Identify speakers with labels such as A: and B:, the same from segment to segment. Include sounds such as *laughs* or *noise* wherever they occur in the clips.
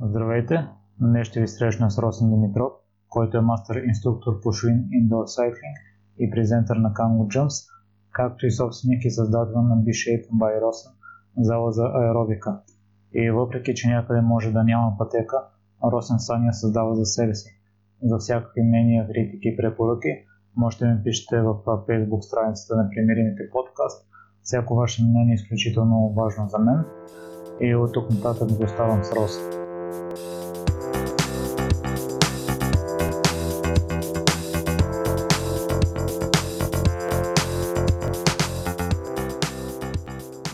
A: Здравейте! Днес ще ви срещна с Росен Димитров, който е мастер инструктор по Шуин Indoor Cycling и презентър на Kango Jumps, както и собственик и създател на Be Shape by Росен, зала за аеробика. И въпреки, че някъде може да няма пътека, Росен сам я създава за себе си. За всякакви мнения, критики и препоръки можете да ми пишете в Facebook страницата на Примеримите подкаст. Всяко ваше мнение е изключително важно за мен. И от тук нататък го оставам с Росен.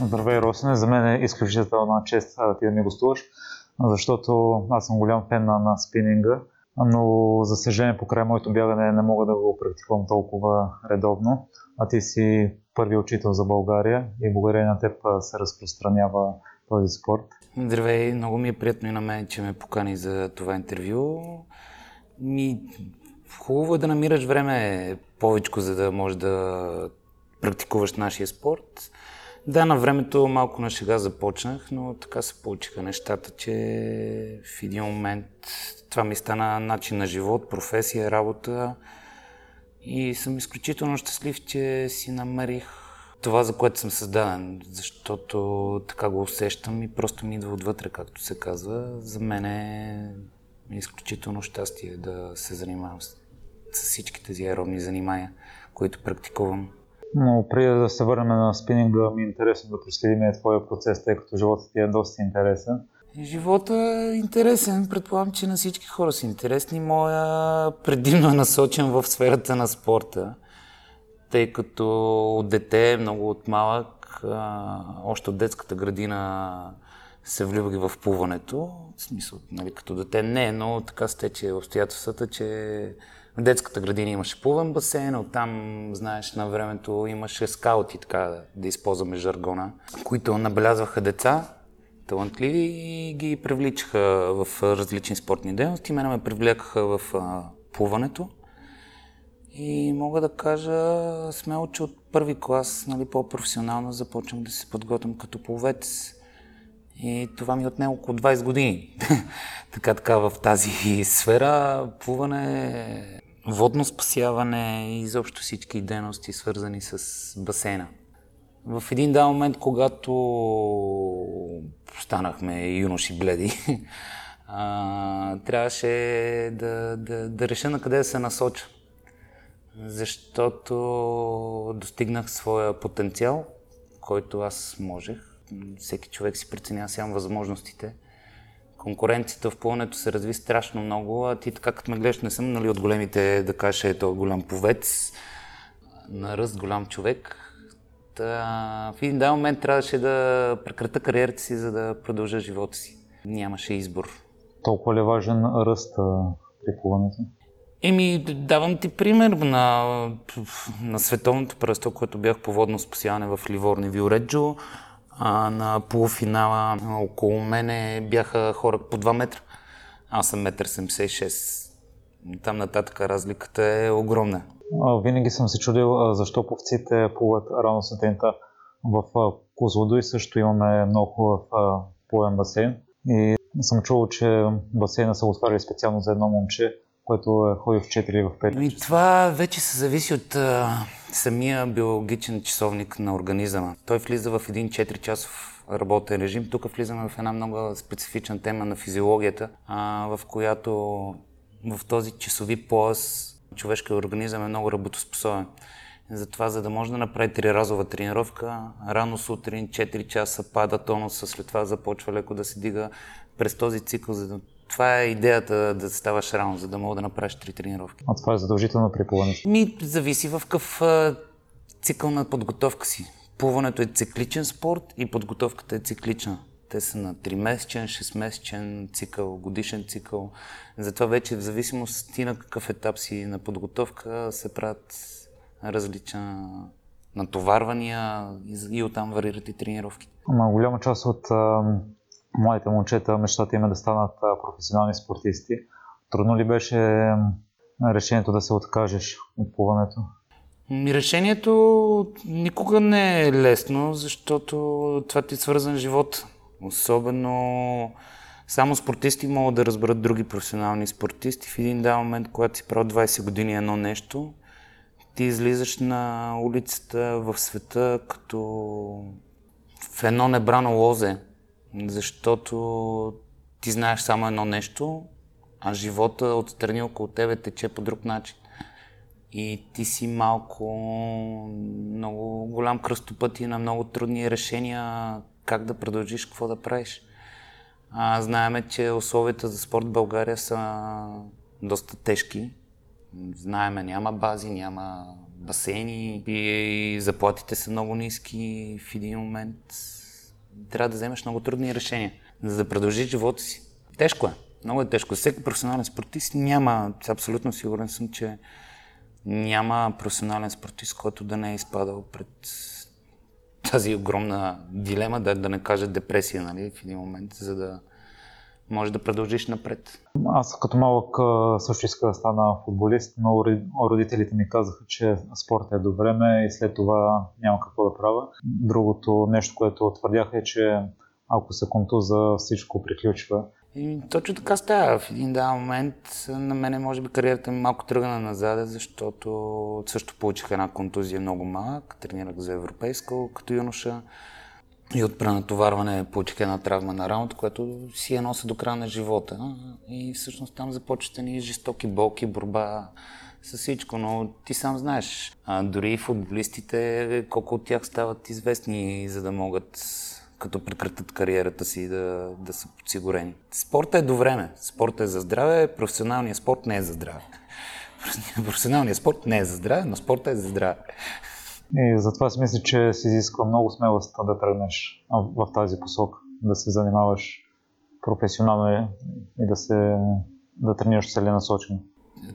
A: Здравей, Росене. За мен е изключителна чест ти да ми гостуваш, защото аз съм голям фен на, на спининга, но за съжаление покрай моето бягане не мога да го практикувам толкова редовно. А ти си първи учител за България и благодарение на теб се разпространява този спорт.
B: Здравей, много ми е приятно и на мен, че ме покани за това интервю. Ми, хубаво е да намираш време повече, за да можеш да практикуваш нашия спорт. Да, на времето малко на шега започнах, но така се получиха нещата, че в един момент това ми стана начин на живот, професия, работа и съм изключително щастлив, че си намерих това, за което съм създаден, защото така го усещам и просто ми идва отвътре, както се казва. За мен е изключително щастие да се занимавам с, с всички тези аеробни занимания, които практикувам.
A: Но преди да се върнем на спининга, ми е интересно да проследим твоя процес, тъй като животът ти е доста интересен.
B: Живота е интересен. Предполагам, че на всички хора са интересни. Моя предимно е насочен в сферата на спорта, тъй като от дете, много от малък, още от детската градина се влюбих в плуването. В смисъл, нали, като дете не, но така стече обстоятелствата, че в детската градина имаше плувен басейн, оттам, знаеш, на времето имаше скаути, така да използваме жаргона, които набелязваха деца, талантливи и ги привличаха в различни спортни дейности. Мене ме привлекаха в плуването. И мога да кажа смело, че от първи клас, нали, по-професионално започвам да се подготвям като пловец. И това ми е отне около 20 години. *laughs* така така в тази сфера плуване водно спасяване и изобщо всички дейности, свързани с басейна. В един дан момент, когато станахме юноши бледи, *laughs* а, трябваше да, да, да реша на къде да се насоча. Защото достигнах своя потенциал, който аз можех. Всеки човек си преценява само възможностите конкуренцията в плуването се разви страшно много, а ти така като ме гледаш, не съм нали, от големите, да кажеш, ето голям повец, на ръст голям човек. Та, в един дан момент трябваше да прекрата кариерата си, за да продължа живота си. Нямаше избор.
A: Толкова ли е важен ръст при плуването?
B: Еми, давам ти пример на, на световното пръсто, което бях по водно спасяване в Ливорни Виореджо а, на полуфинала около мене бяха хора по 2 метра. Аз съм 1,76 м. Там нататък разликата е огромна.
A: Винаги съм се чудил защо повците плуват рано сутринта. В Козлодуй също имаме много хубав плувен басейн. И съм чувал, че басейна са отваряли специално за едно момче, което е ходи в 4 или в 5.
B: И това вече се зависи от а, самия биологичен часовник на организма. Той влиза в един 4 часов работен режим. Тук влизаме в една много специфична тема на физиологията, а, в която в този часови пояс човешкият организъм е много работоспособен. Затова, за да може да направи триразова тренировка, рано сутрин 4 часа пада тонуса, след това започва леко да се дига през този цикъл, за да това е идеята да ставаш рано, за да мога да направиш три тренировки.
A: А това е задължително при плуването?
B: Ми зависи в какъв цикъл на подготовка си. Плуването е цикличен спорт и подготовката е циклична. Те са на 3-месечен, 6-месечен цикъл, годишен цикъл. Затова вече в зависимост ти на какъв етап си на подготовка се правят различна натоварвания и оттам варират и тренировки.
A: Ама голяма част от младите момчета мечтата им е да станат професионални спортисти. Трудно ли беше решението да се откажеш от плуването?
B: Решението никога не е лесно, защото това ти е свързан живот. Особено Само спортисти могат да разберат други професионални спортисти. В един дан момент, когато си правил 20 години едно нещо, ти излизаш на улицата в света като в едно небрано лозе, защото ти знаеш само едно нещо, а живота отстрани около тебе тече по друг начин. И ти си малко много голям кръстопът и на много трудни решения как да продължиш, какво да правиш. А, знаеме, че условията за спорт в България са доста тежки. Знаеме, няма бази, няма басейни и заплатите са много ниски в един момент. Трябва да вземеш много трудни решения, за да продължиш живота си. Тежко е. Много е тежко. Всеки професионален спортист няма, абсолютно сигурен съм, че няма професионален спортист, който да не е изпадал пред тази огромна дилема, да, да не кажа депресия нали, в един момент, за да може да продължиш напред.
A: Аз като малък също исках да стана футболист, но родителите ми казаха, че спорт е до време и след това няма какво да правя. Другото нещо, което твърдяха е, че ако се контуза, всичко приключва.
B: И точно така става. В един дан момент на мене може би кариерата ми малко тръгна назад, защото също получих една контузия много малък. Тренирах за европейско като юноша. И от пренатоварване получих една травма на рамото, която си я нося до края на живота. И всъщност там започват ни жестоки болки, борба с всичко, но ти сам знаеш. А, дори и футболистите, колко от тях стават известни, за да могат като прекратят кариерата си да, да са подсигурени. Спорта е до време. Спорта е за здраве, професионалният спорт не е за здраве. *laughs* Професионалният спорт не е за здраве, но спорта е за здраве.
A: И затова си мисля, че си изисква много смелост да тръгнеш в тази посока, да се занимаваш професионално и да, се, да тренираш целенасочено.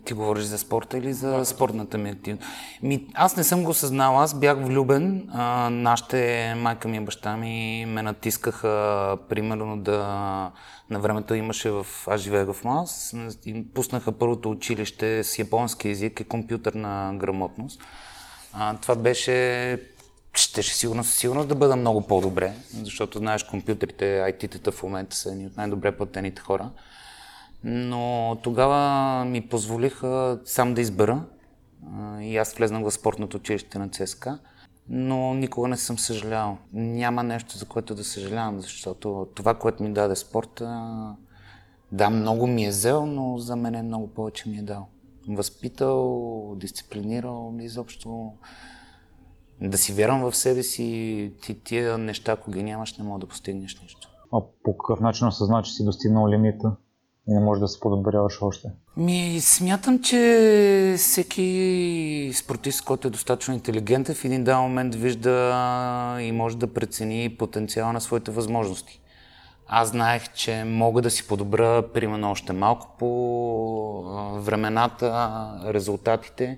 B: Ти говориш за спорта или за спортната ми активност? Ми, аз не съм го съзнал, аз бях влюбен. А, нашите, майка ми и баща ми ме натискаха, примерно да... На времето имаше в... Аз живеех в МАС, пуснаха първото училище с японски язик и компютърна грамотност. А, това беше щеше сигурно със сигурност да бъда много по-добре, защото знаеш, компютрите, IT-тата в момента са едни от най-добре платените хора. Но тогава ми позволиха сам да избера и аз влезнах в спортното училище на ЦСКА, но никога не съм съжалявал. Няма нещо, за което да съжалявам, защото това, което ми даде спорта, да, много ми е взел, но за мен е много повече ми е дал. Възпитал, дисциплинирал, изобщо да си вярвам в себе си, ти тия неща, ако ги нямаш, не мога да постигнеш нищо.
A: А по какъв начин осъзна, че си достигнал лимита? и не може да се подобряваш още?
B: Ми, смятам, че всеки спортист, който е достатъчно интелигентен, в един дан момент вижда и може да прецени потенциала на своите възможности. Аз знаех, че мога да си подобра, примерно, още малко по времената, резултатите,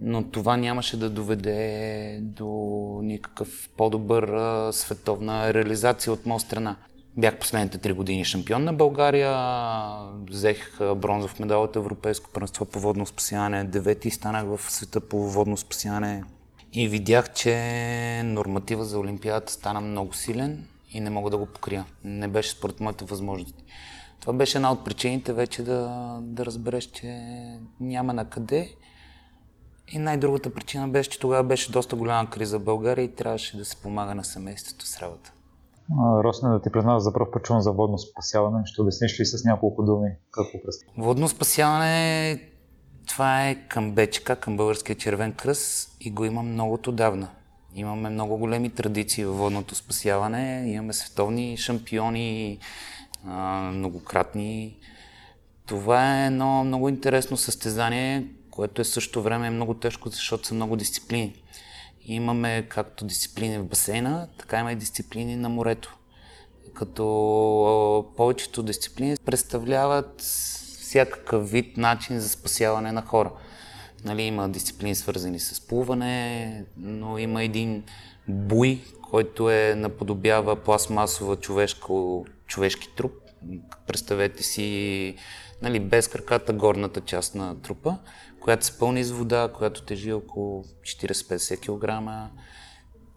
B: но това нямаше да доведе до никакъв по-добър световна реализация от моя страна. Бях последните три години шампион на България, взех бронзов медал от Европейско първенство по водно спасяване, девети станах в света по водно спасяване и видях, че норматива за Олимпиадата стана много силен и не мога да го покрия. Не беше според моите възможности. Това беше една от причините вече да, да разбереш, че няма на къде. И най-другата причина беше, че тогава беше доста голяма криза в България и трябваше да се помага на семейството с работа.
A: Росне, да ти признава за първ път за водно спасяване. Ще обясниш ли с няколко думи какво представя?
B: Водно спасяване това е към БЧК, към Българския червен кръст и го има многото давна. Имаме много големи традиции във водното спасяване, имаме световни шампиони, многократни. Това е едно много интересно състезание, което е също време много тежко, защото са много дисциплини. Имаме както дисциплини в басейна, така има и дисциплини на морето. Като повечето дисциплини представляват всякакъв вид начин за спасяване на хора. Нали, има дисциплини свързани с плуване, но има един буй, който е наподобява пластмасова човешко, човешки труп. Представете си нали, без краката горната част на трупа която се пълни с вода, която тежи около 40-50 кг.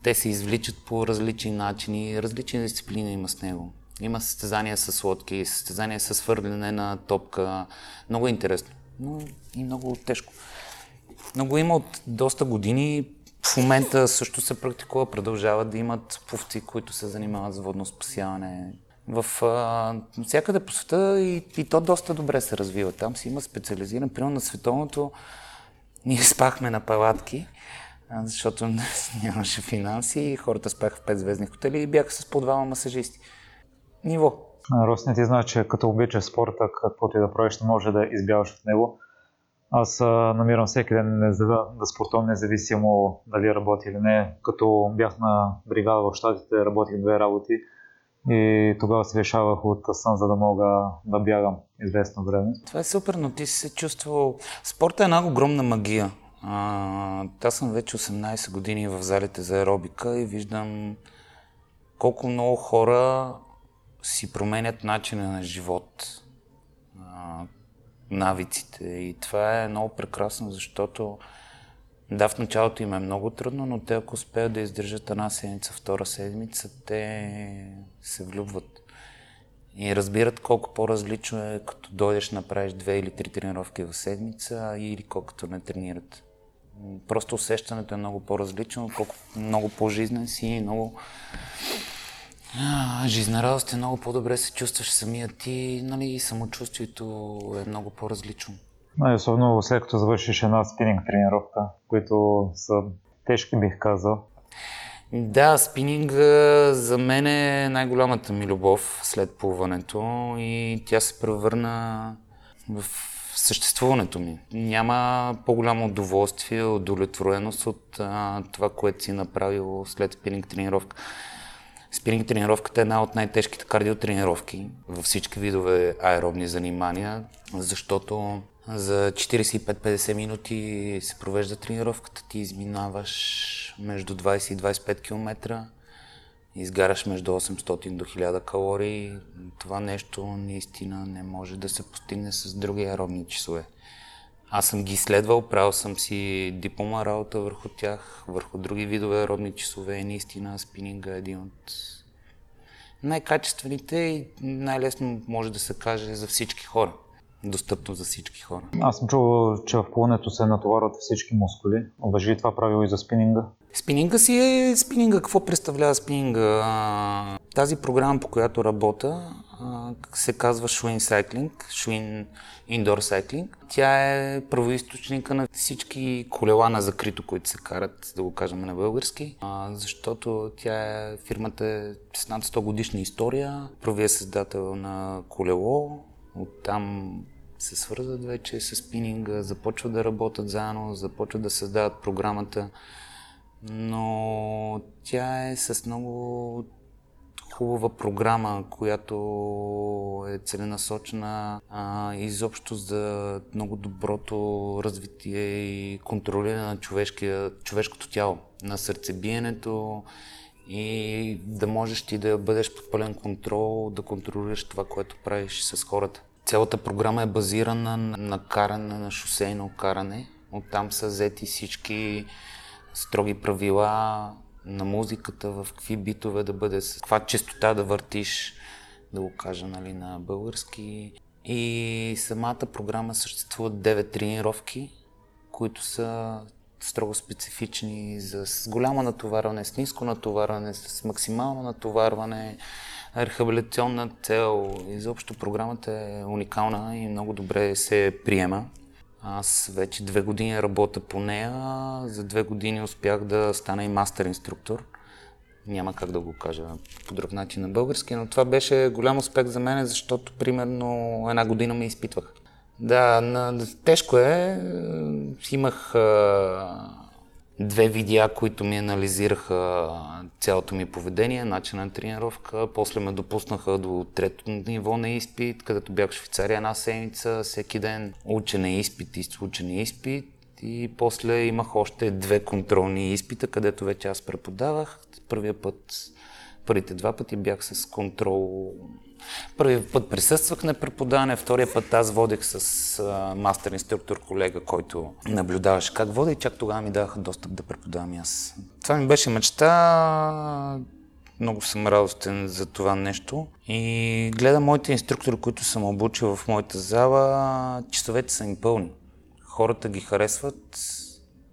B: Те се извличат по различни начини, различни дисциплини има с него. Има състезания с лодки, състезания с хвърляне на топка. Много интересно, но и много тежко. Много има от доста години. В момента също се практикува, продължават да имат пловци, които се занимават с водно спасяване. В а, всякъде по света и, и то доста добре се развива. Там си има специализиран. Примерно на световното ние *laughs* спахме на палатки, защото *laughs* нямаше финанси и хората спаха в петзвездни хотели и бяха с по двама масажисти. Ниво.
A: Росни, ти знаеш, че като обичаш спорта, каквото и да правиш, не може да избягаш от него. Аз намирам всеки ден да спортувам независимо дали работи или не. Като бях на бригада в Штатите, работих две работи и тогава се решавах от сън, за да мога да бягам известно време.
B: Това е супер, но ти си се чувствал... Спорта е една огромна магия. А, аз съм вече 18 години в залите за аеробика и виждам колко много хора си променят начина на живот, а, навиците. И това е много прекрасно, защото да, в началото им е много трудно, но те ако успеят да издържат една седмица, втора седмица, те се влюбват. И разбират колко по-различно е, като дойдеш, направиш две или три тренировки в седмица или колкото не тренират. Просто усещането е много по-различно, колко много по-жизнен си и много жизнерадост е много по-добре се чувстваш самия ти, нали, и самочувствието е много по-различно.
A: И особено след като завършиш една спининг тренировка, които са тежки, бих казал.
B: Да, спининг за мен е най-голямата ми любов след плуването и тя се превърна в съществуването ми. Няма по-голямо удоволствие, удовлетвореност от а, това, което си направил след спининг тренировка. Спининг тренировката е една от най-тежките кардиотренировки във всички видове аеробни занимания, защото за 45-50 минути се провежда тренировката, ти изминаваш между 20 и 25 км, изгаряш между 800 до 1000 калории. Това нещо наистина не може да се постигне с други аеробни часове. Аз съм ги изследвал, правил съм си диплома работа върху тях, върху други видове аеробни часове наистина спининга е един от най-качествените и най-лесно може да се каже за всички хора достъпно за всички хора.
A: Аз съм чувал, че в плуването се натоварват всички мускули. Обажи това правило и за спининга?
B: Спининга си е спининга. Какво представлява спининга? Тази програма, по която работя, се казва Schwinn Cycling, Schwinn Indoor Cycling. Тя е правоисточника на всички колела на закрито, които се карат, да го кажем на български, защото тя е, фирмата е с над 100 годишна история. Правия създател на колело, оттам се свързват вече с спининга, започват да работят заедно, започват да създават програмата, но тя е с много хубава програма, която е целенасочена а, изобщо за много доброто развитие и контролиране на човешкото тяло, на сърцебиенето и да можеш ти да бъдеш под пълен контрол, да контролираш това, което правиш с хората. Цялата програма е базирана на каране, на шосейно каране. Оттам са взети всички строги правила на музиката, в какви битове да бъде, с каква частота да въртиш, да го кажа нали, на български. И самата програма съществуват 9 тренировки, които са строго специфични за с голямо натоварване, с ниско натоварване, с максимално натоварване, рехабилитационна цел. Изобщо програмата е уникална и много добре се приема. Аз вече две години работя по нея. За две години успях да стана и мастер инструктор. Няма как да го кажа по друг начин на български, но това беше голям успех за мен, защото примерно една година ме изпитвах. Да, тежко е. Имах две видеа, които ми анализираха цялото ми поведение, начин на тренировка. После ме допуснаха до трето ниво на изпит, където бях в Швейцария една седмица, всеки ден учене изпит учене изпит. И после имах още две контролни изпита, където вече аз преподавах. Първия път, първите два пъти бях с контрол Първият път присъствах на преподаване, втория път аз водех с а, мастер инструктор колега, който наблюдаваше как вода и чак тогава ми даваха достъп да преподавам аз. Това ми беше мечта много съм радостен за това нещо. И гледам моите инструктори, които съм обучил в моята зала, часовете са им пълни. Хората ги харесват,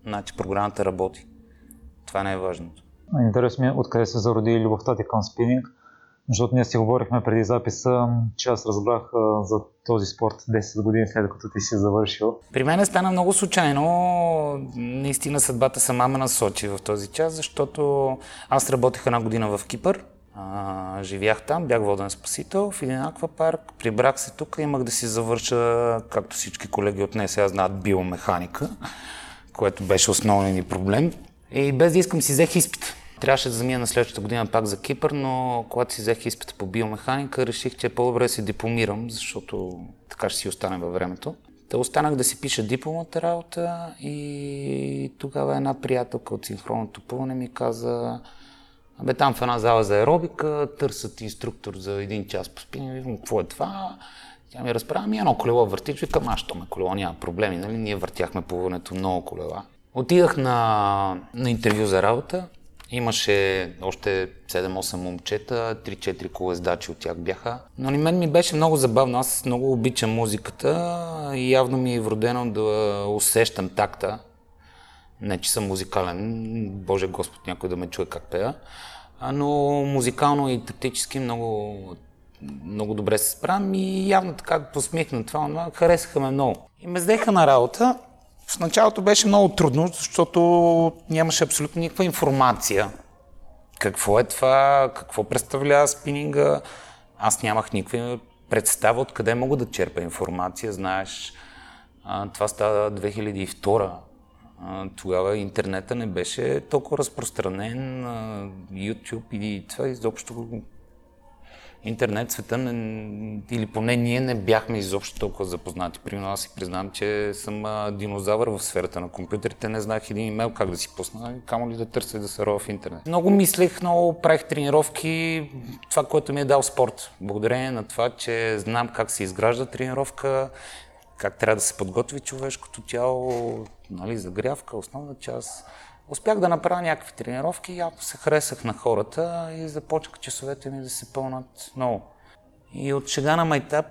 B: значи програмата работи. Това не е важното.
A: Интересно ми е откъде се зароди любовта ти към спининг, защото ние си говорихме преди записа, че аз разбрах за този спорт 10 години след като ти си завършил.
B: При мен стана много случайно. Наистина съдбата сама ме насочи в този час, защото аз работех една година в Кипър. Живях там, бях воден спасител в един аквапарк. Прибрах се тук, имах да си завърша, както всички колеги от нея сега знаят, биомеханика, което беше основният ни проблем. И без да искам си взех изпит. Трябваше да замина на следващата година пак за Кипър, но когато си взех изпита по биомеханика, реших, че е по-добре да се дипломирам, защото така ще си остане във времето. Та останах да си пиша дипломата работа и тогава една приятелка от синхронното пълне ми каза Абе там в една зала за аеробика търсят инструктор за един час по спининг. Викам, какво е това? Тя ми разправя, ми едно колело въртиш. Викам, а, що ме колело, няма проблеми, нали? Ние въртяхме по много колела. Отидах на, на интервю за работа. Имаше още 7-8 момчета, 3-4 колездачи от тях бяха. Но на мен ми беше много забавно. Аз много обичам музиката и явно ми е вродено да усещам такта. Не, че съм музикален, Боже Господ, някой да ме чуе как пея. Но музикално и тактически много, много добре се справям и явно така посмихна това, но харесаха ме много. И ме взеха на работа в началото беше много трудно, защото нямаше абсолютно никаква информация. Какво е това, какво представлява спининга. Аз нямах никаква представа откъде мога да черпя информация. Знаеш, това става 2002 тогава интернета не беше толкова разпространен, YouTube и това изобщо интернет света, не, или поне ние не бяхме изобщо толкова запознати. Примерно аз си признавам, че съм а, динозавър в сферата на компютрите, не знаех един имейл как да си пусна, камо ли да търся да се рова в интернет. Много мислех, много правих тренировки, това, което ми е дал спорт. Благодарение на това, че знам как се изгражда тренировка, как трябва да се подготви човешкото тяло, нали, загрявка, основна част Успях да направя някакви тренировки, и явно се харесах на хората и започнаха часовете ми да се пълнат много. И от шега на майтап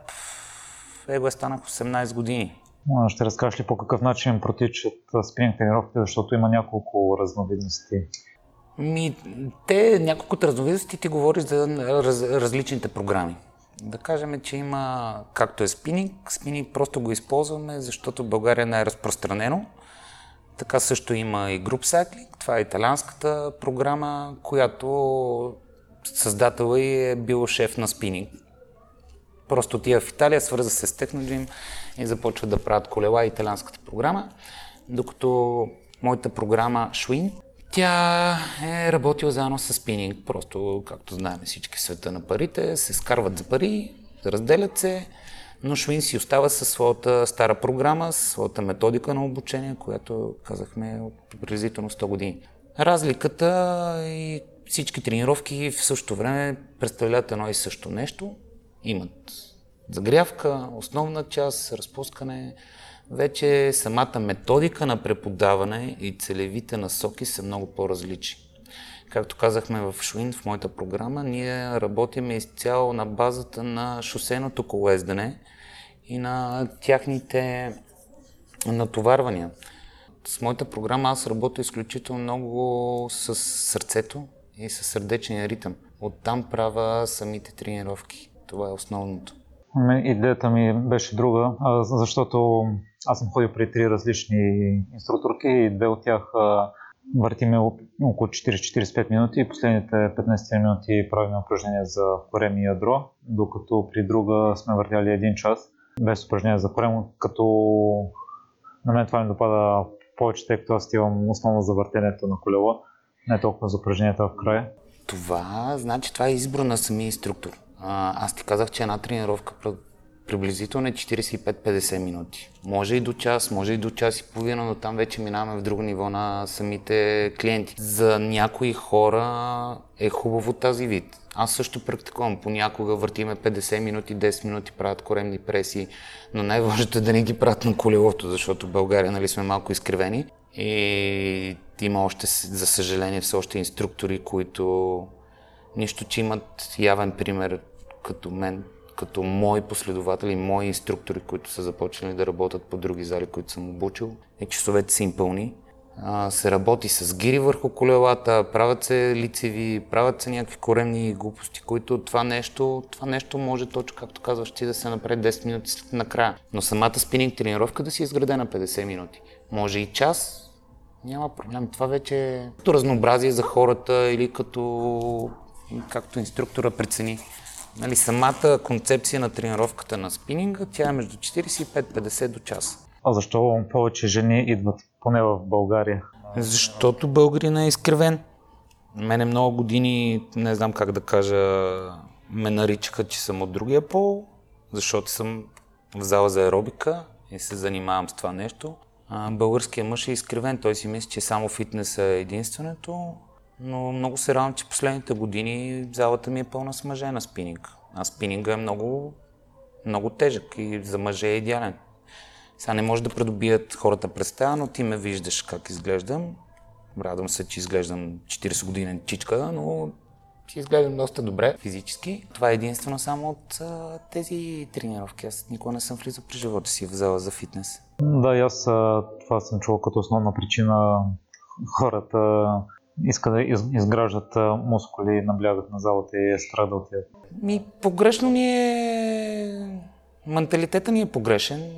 B: его станах 18 години.
A: Ще разкажеш ли по какъв начин протичат спринг тренировките, защото има няколко разновидности?
B: Ми, те, няколко разновидности ти говориш за раз, различните програми. Да кажем, че има, както е спининг, спининг просто го използваме, защото в България не е разпространено. Така също има и Group Cycling. Това е италианската програма, която създател е бил шеф на спининг. Просто отива в Италия, свърза се с Technogym и започва да правят колела италианската програма. Докато моята програма Шуин, тя е работила заедно с спининг. Просто, както знаем всички света на парите, се скарват за пари, разделят се, но Швин си остава със своята стара програма, със своята методика на обучение, която казахме от приблизително 100 години. Разликата и всички тренировки в същото време представляват едно и също нещо. Имат загрявка, основна част, разпускане. Вече самата методика на преподаване и целевите насоки са много по-различни. Както казахме в Шуин, в моята програма, ние работим изцяло на базата на шосеното колездене и на тяхните натоварвания. С моята програма аз работя изключително много с сърцето и с сърдечния ритъм. Оттам правя самите тренировки. Това е основното.
A: Идеята ми беше друга, защото аз съм ходил при три различни инструкторки и две от тях въртиме около 40-45 минути и последните 15 минути правим упражнения за корем и ядро, докато при друга сме въртяли един час без упражнения за корем, като на мен това ми допада повече, тъй като аз имам основно за въртенето на колело, не толкова за упражненията в края.
B: Това, значи, това е избор на самия инструктор. Аз ти казах, че една тренировка приблизително е 45-50 минути. Може и до час, може и до час и половина, но там вече минаваме в друго ниво на самите клиенти. За някои хора е хубаво тази вид. Аз също практикувам. Понякога въртиме 50 минути, 10 минути, правят коремни преси, но най-важното е да не ги правят на колелото, защото в България нали, сме малко изкривени. И има още, за съжаление, все още инструктори, които Нищо, че имат явен пример като мен, като мои последователи, мои инструктори, които са започнали да работят по други зали, които съм обучил. И часовете са им пълни. А, се работи с гири върху колелата, правят се лицеви, правят се някакви коремни глупости, които това нещо, това нещо може точно както казваш ти да се направи 10 минути след накрая. Но самата спининг тренировка да си изградена 50 минути. Може и час, няма проблем. Това вече е като разнообразие за хората или като както инструктора прецени. Нали, самата концепция на тренировката на спининга, тя е между 45-50 до час.
A: А защо повече жени идват, поне в България?
B: Защото българина е изкривен. Мене много години, не знам как да кажа, ме наричаха, че съм от другия пол, защото съм в зала за аеробика и се занимавам с това нещо. А, българският мъж е изкривен, той си мисли, че само фитнес е единственото, но много се радвам, че последните години залата ми е пълна с мъже на спининг. А спининга е много, много тежък и за мъже е идеален. Сега не може да придобият хората представа, но ти ме виждаш как изглеждам. Радвам се, че изглеждам 40 годинен чичка, но си изглеждам доста добре физически. Това е единствено само от а, тези тренировки. Аз никога не съм влизал при живота си в зала за фитнес.
A: Да, и аз това съм чувал като основна причина хората искат да изграждат мускули, наблягат на залата и е страда от
B: Ми, погрешно ни е... Менталитета ни е погрешен.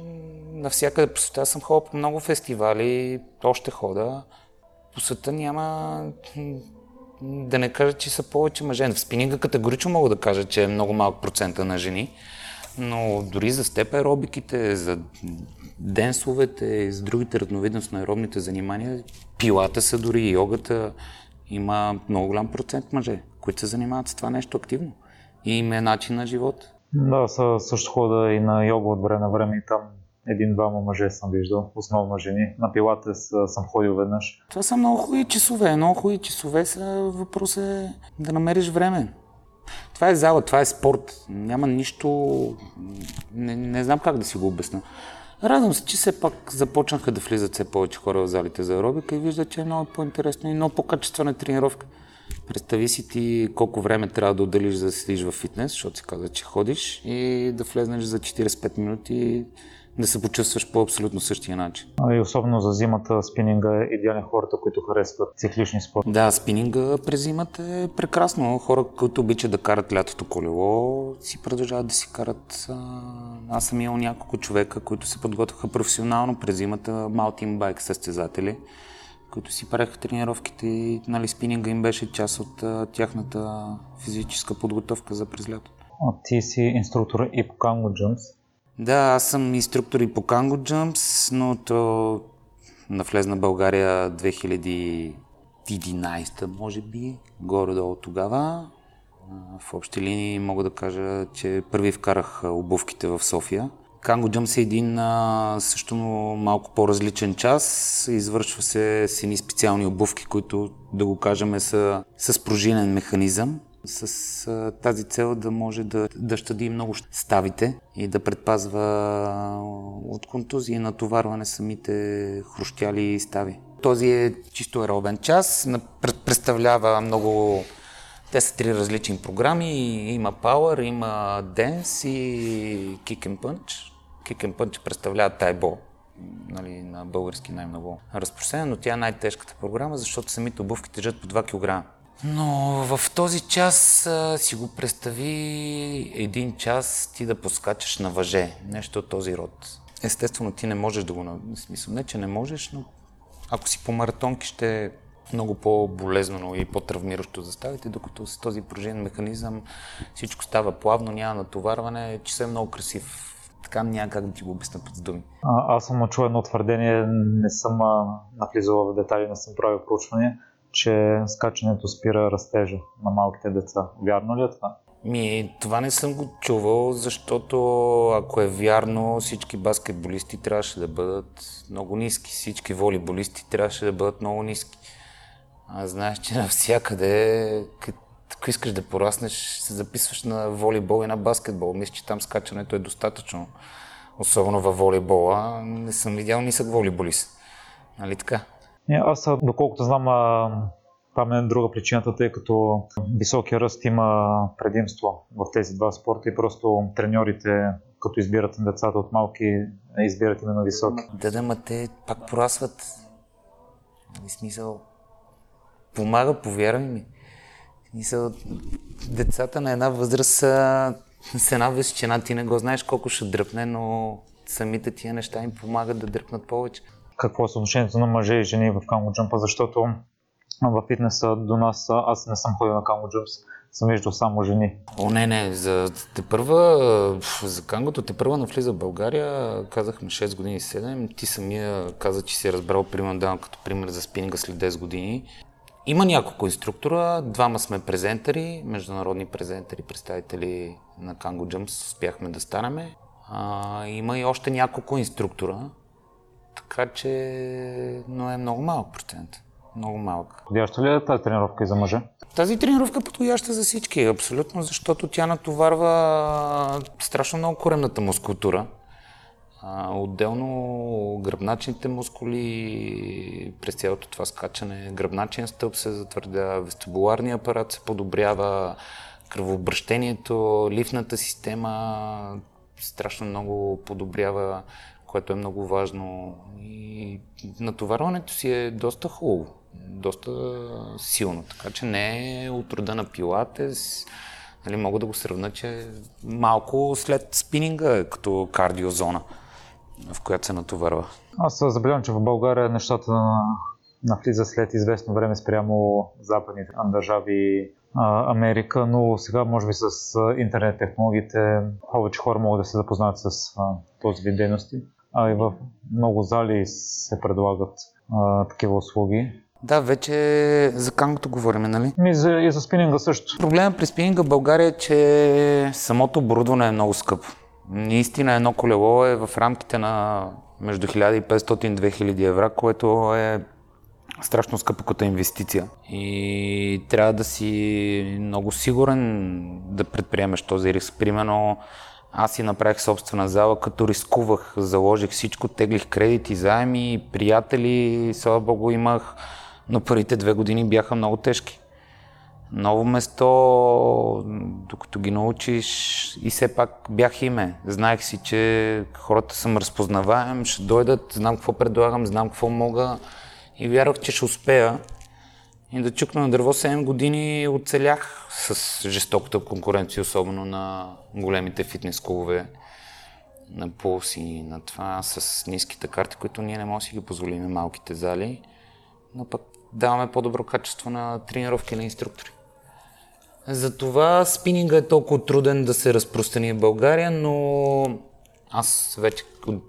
B: Навсякъде по света съм ходил по много фестивали, още хода. По света няма да не кажа, че са повече мъже. В спининга категорично мога да кажа, че е много малък процента на жени, но дори за степ аеробиките, за денсовете и за другите разновидност на аеробните занимания, пилата са дори и йогата, има много голям процент мъже, които се занимават с това нещо активно. И им е начин на живот.
A: Да, също хода и на йога от време на време и там един-двама мъже съм виждал, основно жени. На пилатес съм ходил веднъж.
B: Това са много хубави часове. Много хубави часове са въпрос е да намериш време. Това е зала, това е спорт. Няма нищо... Не, не знам как да си го обясня. Радвам се, че все пак започнаха да влизат все повече хора в залите за аеробика и виждат, че е много по-интересно и много по-качествена тренировка. Представи си ти колко време трябва да отделиш за да седиш в фитнес, защото си каза, че ходиш и да влезнеш за 45 минути да се почувстваш по абсолютно същия начин.
A: А и особено за зимата спининга е идеален хората, които харесват циклични спорти.
B: Да, спининга през зимата е прекрасно. Хора, които обичат да карат лятото колело, си продължават да си карат. Аз съм имал няколко човека, които се подготвяха професионално през зимата, маутин байк състезатели, които си правеха тренировките и нали, спининга им беше част от а, тяхната физическа подготовка за през лятото.
A: А ти си инструктор и по Kango Jumps.
B: Да, аз съм инструктор и по Kango Jumps, но то навлезна България 2011, може би, горе-долу тогава. В общи линии мога да кажа, че първи вкарах обувките в София. Kango Jumps е един а, също малко по-различен час. Извършва се с едни специални обувки, които, да го кажем, са с пружинен механизъм с а, тази цел да може да, да щади много ставите и да предпазва от контузии и натоварване самите хрущяли стави. Този е чисто аеробен час, представлява много... Те са три различни програми. Има Power, има Dance и Kick and Punch. Kick and Punch представлява тайбо, нали, на български най-много разпространен, но тя е най-тежката програма, защото самите обувки тежат по 2 кг. Но в този час а, си го представи един час ти да поскачаш на въже, нещо от този род. Естествено, ти не можеш да го... Смисъл, не, че не можеш, но ако си по маратонки ще е много по-болезнено и по-травмиращо за ставите, докато с този пружинен механизъм всичко става плавно, няма натоварване, че е много красив. Така няма как да ти го обясня с думи.
A: А, аз съм чул едно твърдение, не съм навлизала в детайли, не съм правил проучване, че скачането спира растежа на малките деца. Вярно ли е това?
B: Ми, това не съм го чувал, защото ако е вярно, всички баскетболисти трябваше да бъдат много ниски. Всички волейболисти трябваше да бъдат много ниски. А знаеш, че навсякъде, ако искаш да пораснеш, се записваш на волейбол и на баскетбол. Мисля, че там скачането е достатъчно. Особено във волейбола. Не съм видял нисък волейболист. Нали така?
A: Аз, доколкото знам, Там е друга причината, тъй като високия ръст има предимство в тези два спорта и просто треньорите, като избират децата от малки, избират именно високи.
B: Да, да, ма те пак порасват. В нали, смисъл, помага, повярвай ми. В смисъл, децата на една възраст са с една височина, ти не го знаеш колко ще дръпне, но самите тия неща им помагат да дръпнат повече.
A: Какво е съотношението на мъже и жени в камо джампа, защото в фитнеса до нас аз не съм ходил на камо джампс, съм виждал само жени.
B: О, не, не, за те първа, за кангото те първа навлиза в България, казахме 6 години 7, ти самия каза, че си разбрал примерно давам като пример за спининга след 10 години. Има няколко инструктора, двама сме презентери, международни презентери, представители на Kango Jumps успяхме да станеме. А, има и още няколко инструктора, така че, но е много малък процент. Много малък.
A: Подходяща ли е тази тренировка и за мъже?
B: Тази тренировка е подходяща за всички, абсолютно, защото тя натоварва страшно много коремната мускултура. Отделно гръбначните мускули, през цялото това скачане, гръбначен стълб се затвърдя, вестибуларния апарат се подобрява, кръвообращението, лифната система страшно много подобрява, което е много важно. И натоварването си е доста хубаво, доста силно, така че не е от рода на пилатес. Нали, мога да го сравна, че малко след спининга е като кардиозона в която се натоварва?
A: Аз забелявам, че в България нещата навлиза след известно време спрямо западните държави Америка, но сега може би с интернет технологиите повече хора могат да се запознаят с този вид дейности. А и в много зали се предлагат а, такива услуги.
B: Да, вече за кангото говорим, нали?
A: И за, и за спининга също.
B: Проблемът при спининга в България е, че самото оборудване е много скъпо. Наистина едно колело е в рамките на между 1500 и 2000 евро, което е страшно скъпо като инвестиция. И трябва да си много сигурен да предприемеш този риск. Примерно, аз си направих собствена зала, като рискувах, заложих всичко, теглих кредити, заеми, приятели, слава богу имах, но първите две години бяха много тежки ново место, докато ги научиш и все пак бях име. Знаех си, че хората съм разпознаваем, ще дойдат, знам какво предлагам, знам какво мога и вярвах, че ще успея. И да чукна на дърво 7 години оцелях с жестоката конкуренция, особено на големите фитнес клубове, на пулс и на това, с ниските карти, които ние не можем да си ги позволим малките зали, но пък даваме по-добро качество на тренировки на инструктори. Затова спининга е толкова труден да се разпространи в България, но аз вече от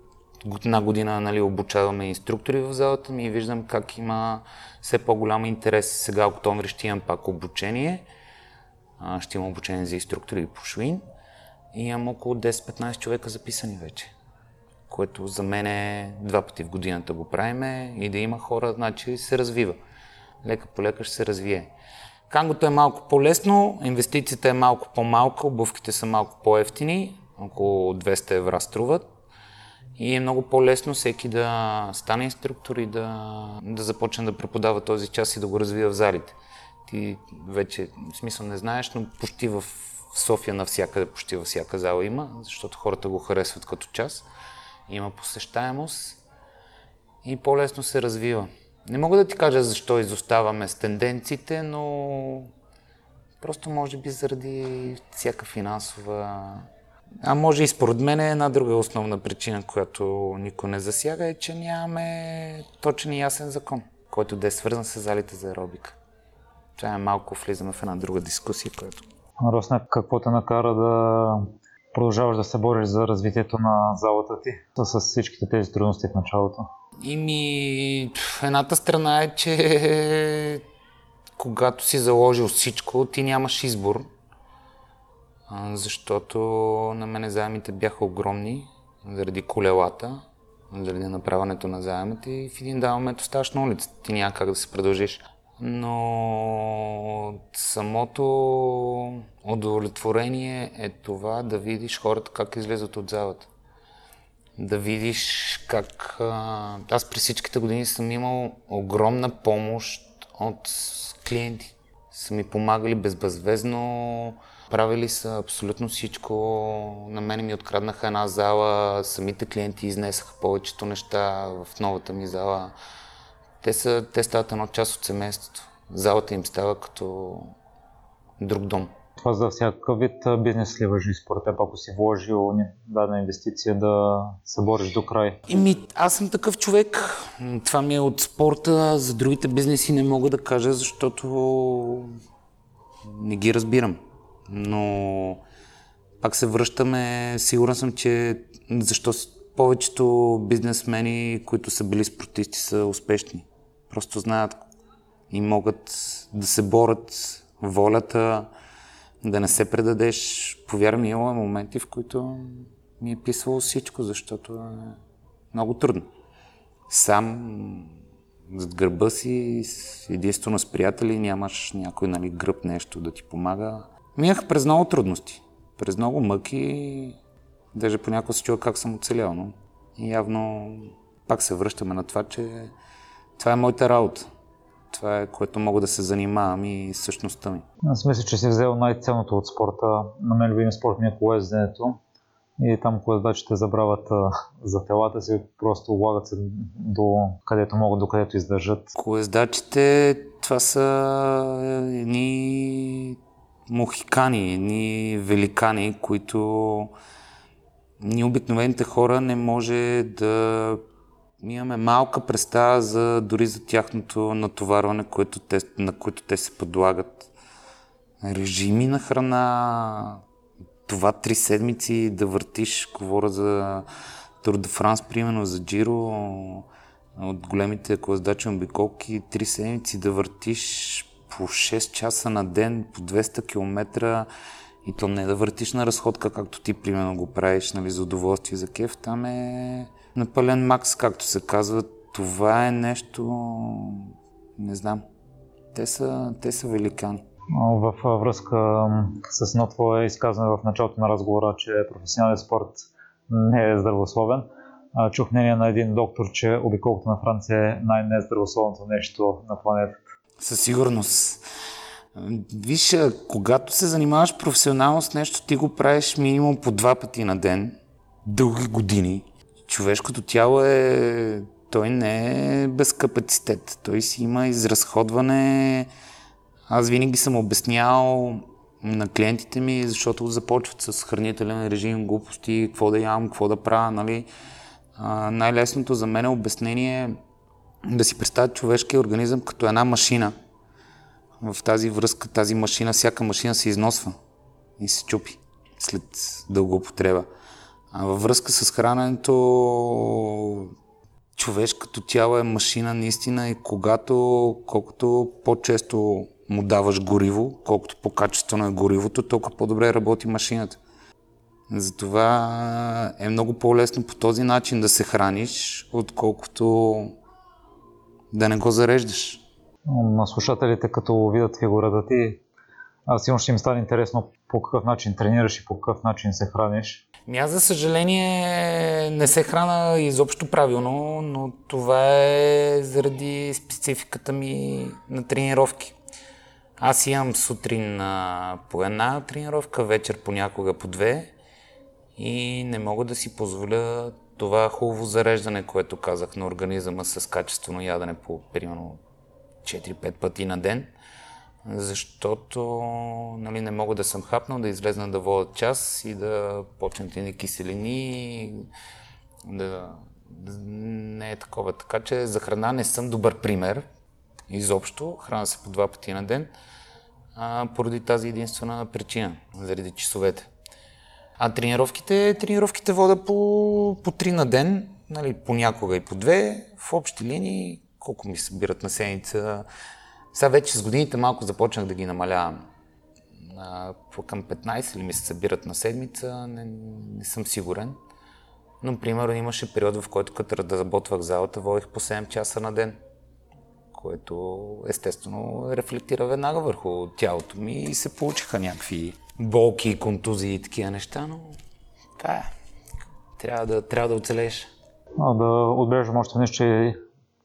B: една година нали, обучаваме инструктори в залата ми и виждам как има все по-голям интерес. Сега октомври ще имам пак обучение. Ще имам обучение за инструктори по Шуин. И имам около 10-15 човека записани вече. Което за мен е два пъти в годината го правиме и да има хора, значи се развива. Лека по лека ще се развие. Кангото е малко по-лесно, инвестицията е малко по-малка, обувките са малко по-ефтини, около 200 евро струват. И е много по-лесно всеки да стане инструктор и да, да започне да преподава този час и да го развива в залите. Ти вече, в смисъл не знаеш, но почти в София навсякъде, почти във всяка зала има, защото хората го харесват като час. Има посещаемост и по-лесно се развива. Не мога да ти кажа защо изоставаме с тенденциите, но просто може би заради всяка финансова... А може и според мен е една друга основна причина, която никой не засяга, е, че нямаме точен и ясен закон, който да е свързан с залите за аеробика. Това е малко влизаме в една друга дискусия, която...
A: Росна, какво те накара да продължаваш да се бориш за развитието на залата ти с всичките тези трудности в началото?
B: И ми, едната страна е, че когато си заложил всичко, ти нямаш избор, защото на мене заемите бяха огромни заради колелата, заради направането на заемите и в един дал момент оставаш на улица. Ти няма как да се продължиш. Но самото удовлетворение е това да видиш хората как излизат от залата да видиш как... Аз през всичките години съм имал огромна помощ от клиенти. Са ми помагали безбезвезно, правили са абсолютно всичко. На мен ми откраднаха една зала, самите клиенти изнесаха повечето неща в новата ми зала. Те, са, те стават едно част от семейството. Залата им става като друг дом.
A: Това за всякакъв вид бизнес ли въжи според теб, ако си вложил дадена инвестиция да се бориш до край?
B: Еми, аз съм такъв човек. Това ми е от спорта. За другите бизнеси не мога да кажа, защото не ги разбирам. Но пак се връщаме. Сигурен съм, че защо повечето бизнесмени, които са били спортисти, са успешни. Просто знаят и могат да се борят волята, да не се предадеш. Повярвам, имало моменти, в които ми е писвало всичко, защото е много трудно. Сам зад гърба си, единствено с приятели, нямаш някой нали, гръб нещо да ти помага. Минах през много трудности, през много мъки, даже понякога се чува как съм оцелял, но явно пак се връщаме на това, че това е моята работа това е което мога да се занимавам и същността ми.
A: Аз мисля, че си взел най-ценното от спорта. На мен любим спорт ми е колезденето. И там колездачите забравят а, за телата си, просто облагат се до където могат, до където издържат.
B: Колездачите, това са едни мухикани, едни великани, които ние обикновените хора не може да имаме малка представа за, дори за тяхното натоварване, което те, на което те се подлагат. Режими на храна, това три седмици да въртиш, говоря за Тур де Франс, примерно за Джиро, от големите клаздачи обиколки, три седмици да въртиш по 6 часа на ден, по 200 км и то не да въртиш на разходка, както ти примерно го правиш нали, за удоволствие за кеф, там е на пълен макс, както се казва. Това е нещо, не знам, те са, те са великани.
A: В връзка с едно твое изказване в началото на разговора, че професионален спорт не е здравословен, чух мнение на един доктор, че обиколката на Франция е най-нездравословното нещо на планетата.
B: Със сигурност. Виж, когато се занимаваш професионално с нещо, ти го правиш минимум по два пъти на ден, дълги години човешкото тяло е... Той не е без капацитет. Той си има изразходване. Аз винаги съм обяснял на клиентите ми, защото започват с хранителен режим, глупости, какво да ям, какво да правя, нали. А, най-лесното за мен е обяснение да си представят човешкия организъм като една машина. В тази връзка, тази машина, всяка машина се износва и се чупи след дълга употреба. А във връзка с храненето, човешкото тяло е машина наистина и когато, колкото по-често му даваш гориво, колкото по-качествено е горивото, толкова по-добре работи машината. Затова е много по-лесно по този начин да се храниш, отколкото да не го зареждаш.
A: На слушателите, като видят фигурата ти, аз сигурно ще им стане интересно по какъв начин тренираш и по какъв начин се храниш.
B: Ми аз, за съжаление, не се храна изобщо правилно, но това е заради спецификата ми на тренировки. Аз имам сутрин по една тренировка, вечер понякога по две и не мога да си позволя това хубаво зареждане, което казах на организъма с качествено ядене по примерно 4-5 пъти на ден защото нали, не мога да съм хапнал, да излезна да водя час и да почнат едни киселини, да, не е такова. Така че за храна не съм добър пример, изобщо. Храна се по два пъти на ден, а, поради тази единствена причина, заради часовете. А тренировките, тренировките вода по, по три на ден, нали, понякога и по две, в общи линии, колко ми събират на седмица, сега вече с годините малко започнах да ги намалявам. А, към 15 ли ми се събират на седмица, не, не съм сигурен. Но, примерно, имаше период, в който като разработвах залата, водих по 7 часа на ден, което естествено рефлектира веднага върху тялото ми и се получиха някакви болки, контузии и такива неща, но това е. Трябва да, трябва да оцелееш.
A: А, да отбележим още нещо, че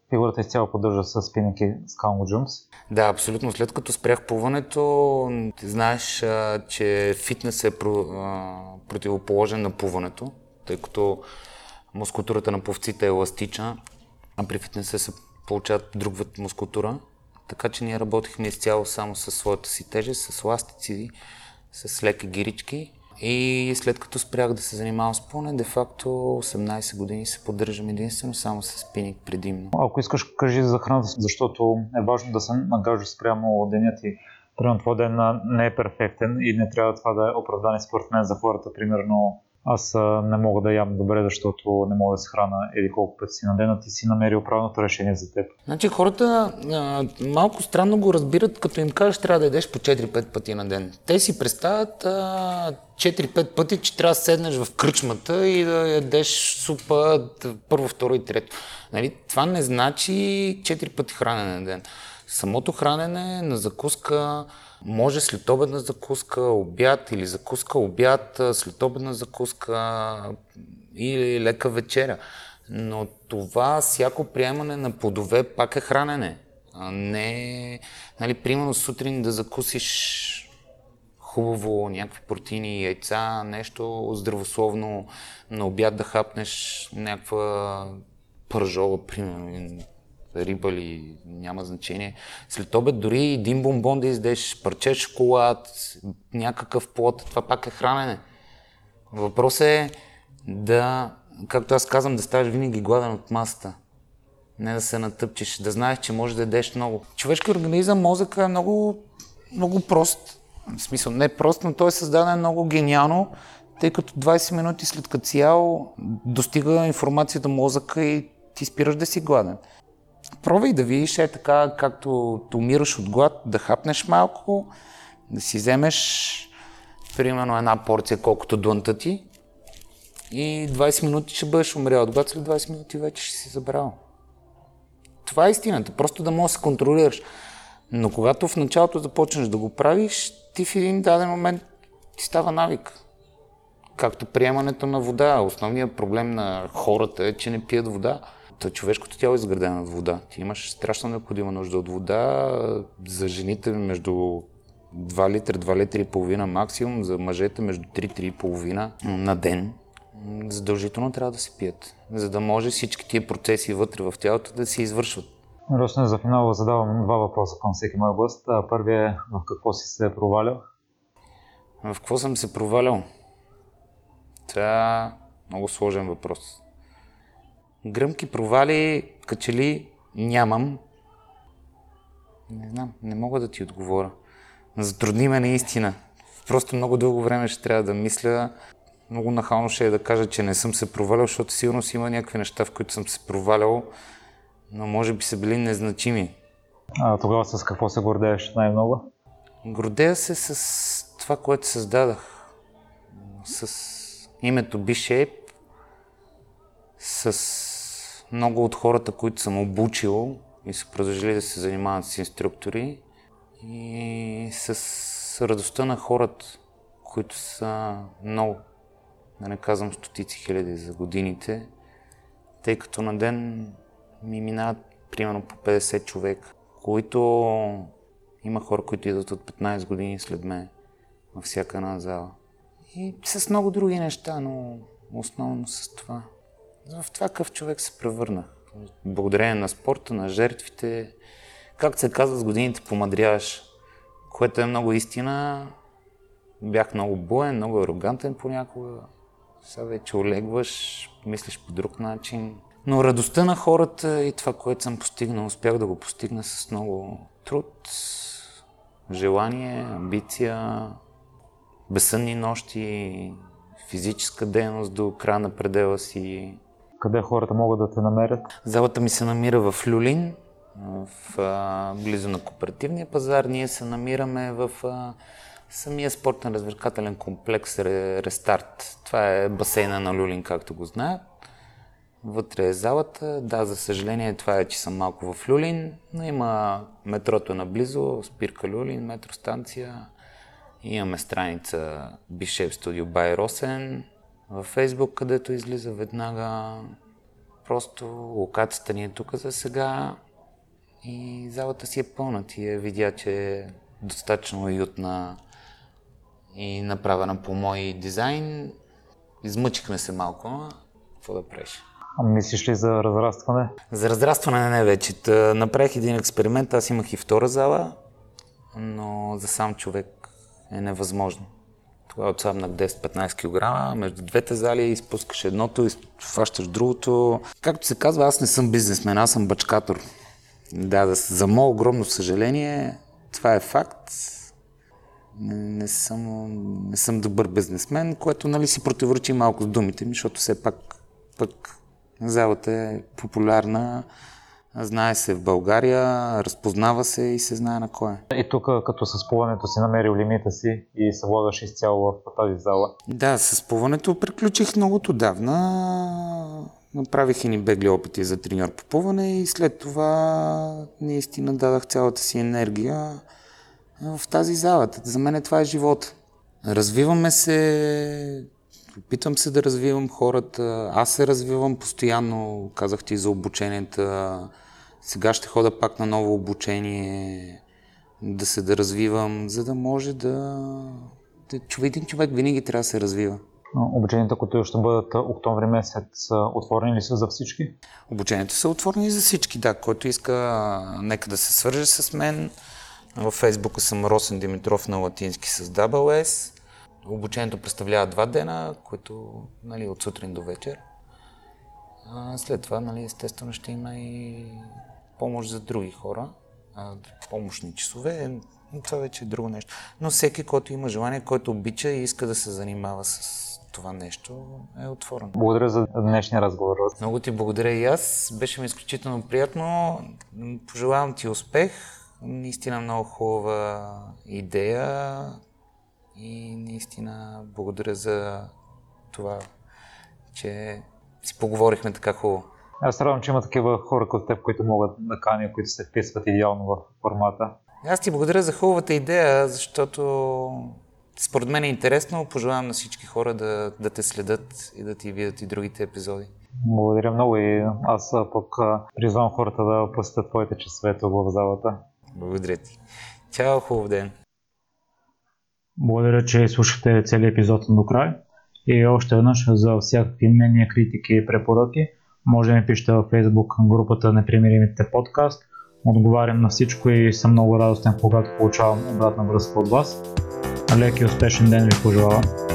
A: фигурата изцяло поддържа с спининг и скално джумс.
B: Да, абсолютно. След като спрях плуването, знаеш, а, че фитнес е про, а, противоположен на плуването, тъй като мускултурата на пловците е еластична, а при фитнеса се получават друг вид мускултура. Така че ние работихме изцяло само с своята си тежест, с ластици, с леки гирички. И след като спрях да се занимавам с плуване, де-факто 18 години се поддържам единствено само с спининг предимно.
A: Ако искаш, кажи за храната, защото е важно да се нагажда спрямо денят и примерно твой ден не е перфектен и не трябва това да е оправдание според мен за хората, примерно аз не мога да ям добре, защото не мога да се храна или колко пъти си на ден, а ти си намерил правилното решение за теб.
B: Значи хората а, малко странно го разбират, като им кажеш, трябва да ядеш по 4-5 пъти на ден. Те си представят а, 4-5 пъти, че трябва да седнеш в кръчмата и да ядеш супа първо, второ и трето. Нали? Това не значи 4 пъти хранене на ден. Самото хранене на закуска може след обедна закуска, обяд или закуска, обяд, след обедна закуска или лека вечеря. Но това всяко приемане на плодове пак е хранене. А не, нали, примерно сутрин да закусиш хубаво някакви протеини, яйца, нещо здравословно, на обяд да хапнеш някаква пържола, примерно, риба ли, няма значение. След обед дори един бомбон да издеш, парче шоколад, някакъв плод, това пак е хранене. Въпросът е да, както аз казвам, да ставаш винаги гладен от масата. Не да се натъпчеш, да знаеш, че можеш да ядеш много. Човешки организъм, мозъка е много, много прост. В смисъл, не прост, но той е създаден много гениално, тъй като 20 минути след като цяло достига информацията мозъка и ти спираш да си гладен. Пробвай да видиш е така, както умираш от глад, да хапнеш малко, да си вземеш примерно една порция, колкото длънта ти и 20 минути ще бъдеш умрял от глад, след 20 минути вече ще си забрал. Това е истината, просто да можеш да се контролираш. Но когато в началото започнеш да го правиш, ти в един даден момент ти става навик. Както приемането на вода. Основният проблем на хората е, че не пият вода. Човешкото тяло е изградено от вода. Ти имаш страшно необходима нужда от вода. За жените между 2 литра, 2 литра и половина максимум, за мъжете между 3-3,5 на ден. Задължително трябва да се пият, за да може всички тия процеси вътре в тялото да се извършват.
A: Росне, за финал задавам два въпроса към всеки мой гост. Първият е в какво си се провалял?
B: В какво съм се провалял? Това е много сложен въпрос. Гръмки провали, качели нямам. Не знам, не мога да ти отговоря. Затрудни ме наистина. Просто много дълго време ще трябва да мисля. Много нахално ще е да кажа, че не съм се провалял, защото сигурно си има някакви неща, в които съм се провалял, но може би са били незначими.
A: А тогава с какво се гордееш най-много?
B: Гордея се с това, което създадах. С името B-Shape, с много от хората, които съм обучил и са продължили да се занимават с инструктори и с радостта на хората, които са много, да не казвам стотици хиляди за годините, тъй като на ден ми минават примерно по 50 човека, които има хора, които идват от 15 години след мен във всяка една зала. И с много други неща, но основно с това. В това какъв човек се превърна. Благодарение на спорта, на жертвите. Както се казва, с годините помадряваш, което е много истина. Бях много буен, много арогантен понякога. Сега вече олегваш, мислиш по друг начин. Но радостта на хората и това, което съм постигнал, успях да го постигна с много труд, желание, амбиция, безсънни нощи, физическа дейност до края на предела си.
A: Къде хората могат да те намерят?
B: Залата ми се намира в Люлин, в, а, близо на кооперативния пазар. Ние се намираме в а, самия спортен развлекателен комплекс Рестарт. Това е басейна на Люлин, както го знаят. Вътре е залата. Да, за съжаление това е, че съм малко в Люлин, но има метрото наблизо, спирка Люлин, метростанция. Имаме страница Bishep Studio by Росен във Facebook, където излиза веднага. просто локацията ни е тук за сега и залата си е пълна. Ти я видя, че е достатъчно уютна и направена по мой дизайн. Измъчихме се малко, какво да правиш?
A: А мислиш ли за разрастване?
B: За разрастване не вече. Та, направих един експеримент, аз имах и втора зала, но за сам човек е невъзможно. Тогава отслабнах 10-15 кг, между двете зали изпускаш едното, фащаш другото. Както се казва, аз не съм бизнесмен, аз съм бачкатор. Да, да, за мое огромно съжаление, това е факт. Не, не, съм, не съм добър бизнесмен, което нали, си противоречи малко с думите ми, защото все пак, пък залата е популярна, знае се в България, разпознава се и се знае на кой е.
A: И тук, като с плуването си намерил лимита си и се влагаш изцяло в тази зала.
B: Да, с плуването приключих много отдавна. Направих и ни бегли опити за треньор по плуване и след това наистина дадах цялата си енергия в тази зала. За мен това е живот. Развиваме се, опитвам се да развивам хората. Аз се развивам постоянно, казах ти за обученията. Сега ще хода пак на ново обучение, да се да развивам, за да може да... човек, един човек винаги трябва да се развива.
A: Обученията, които ще бъдат октомври месец, отворени ли са за всички?
B: Обучението са отворени за всички, да. Който иска, нека да се свърже с мен. Във Фейсбука съм Росен Димитров на латински с WS. Обучението представлява два дена, които нали, от сутрин до вечер. А след това, нали, естествено, ще има и помощ за други хора, а, помощни часове. Това вече е друго нещо. Но всеки, който има желание, който обича и иска да се занимава с това нещо, е отворено.
A: Благодаря за днешния разговор.
B: Много ти благодаря и аз. Беше ми изключително приятно. Пожелавам ти успех. Наистина много хубава идея и наистина благодаря за това, че си поговорихме така хубаво.
A: Аз се радвам, че има такива хора като теб, които могат да каня, които се вписват идеално в формата.
B: Аз ти благодаря за хубавата идея, защото според мен е интересно. Пожелавам на всички хора да, да те следят и да ти видят и другите епизоди.
A: Благодаря много и аз пък призвам хората да посетят твоите часове тук в залата.
B: Благодаря ти. Чао, хубав ден!
A: Благодаря, че слушате целият епизод до край. И още веднъж за всякакви мнения, критики и препоръки може да ми пишете във Facebook групата Непримиримите подкаст. Отговарям на всичко и съм много радостен, когато получавам обратна връзка от вас. Лек и успешен ден ви пожелавам!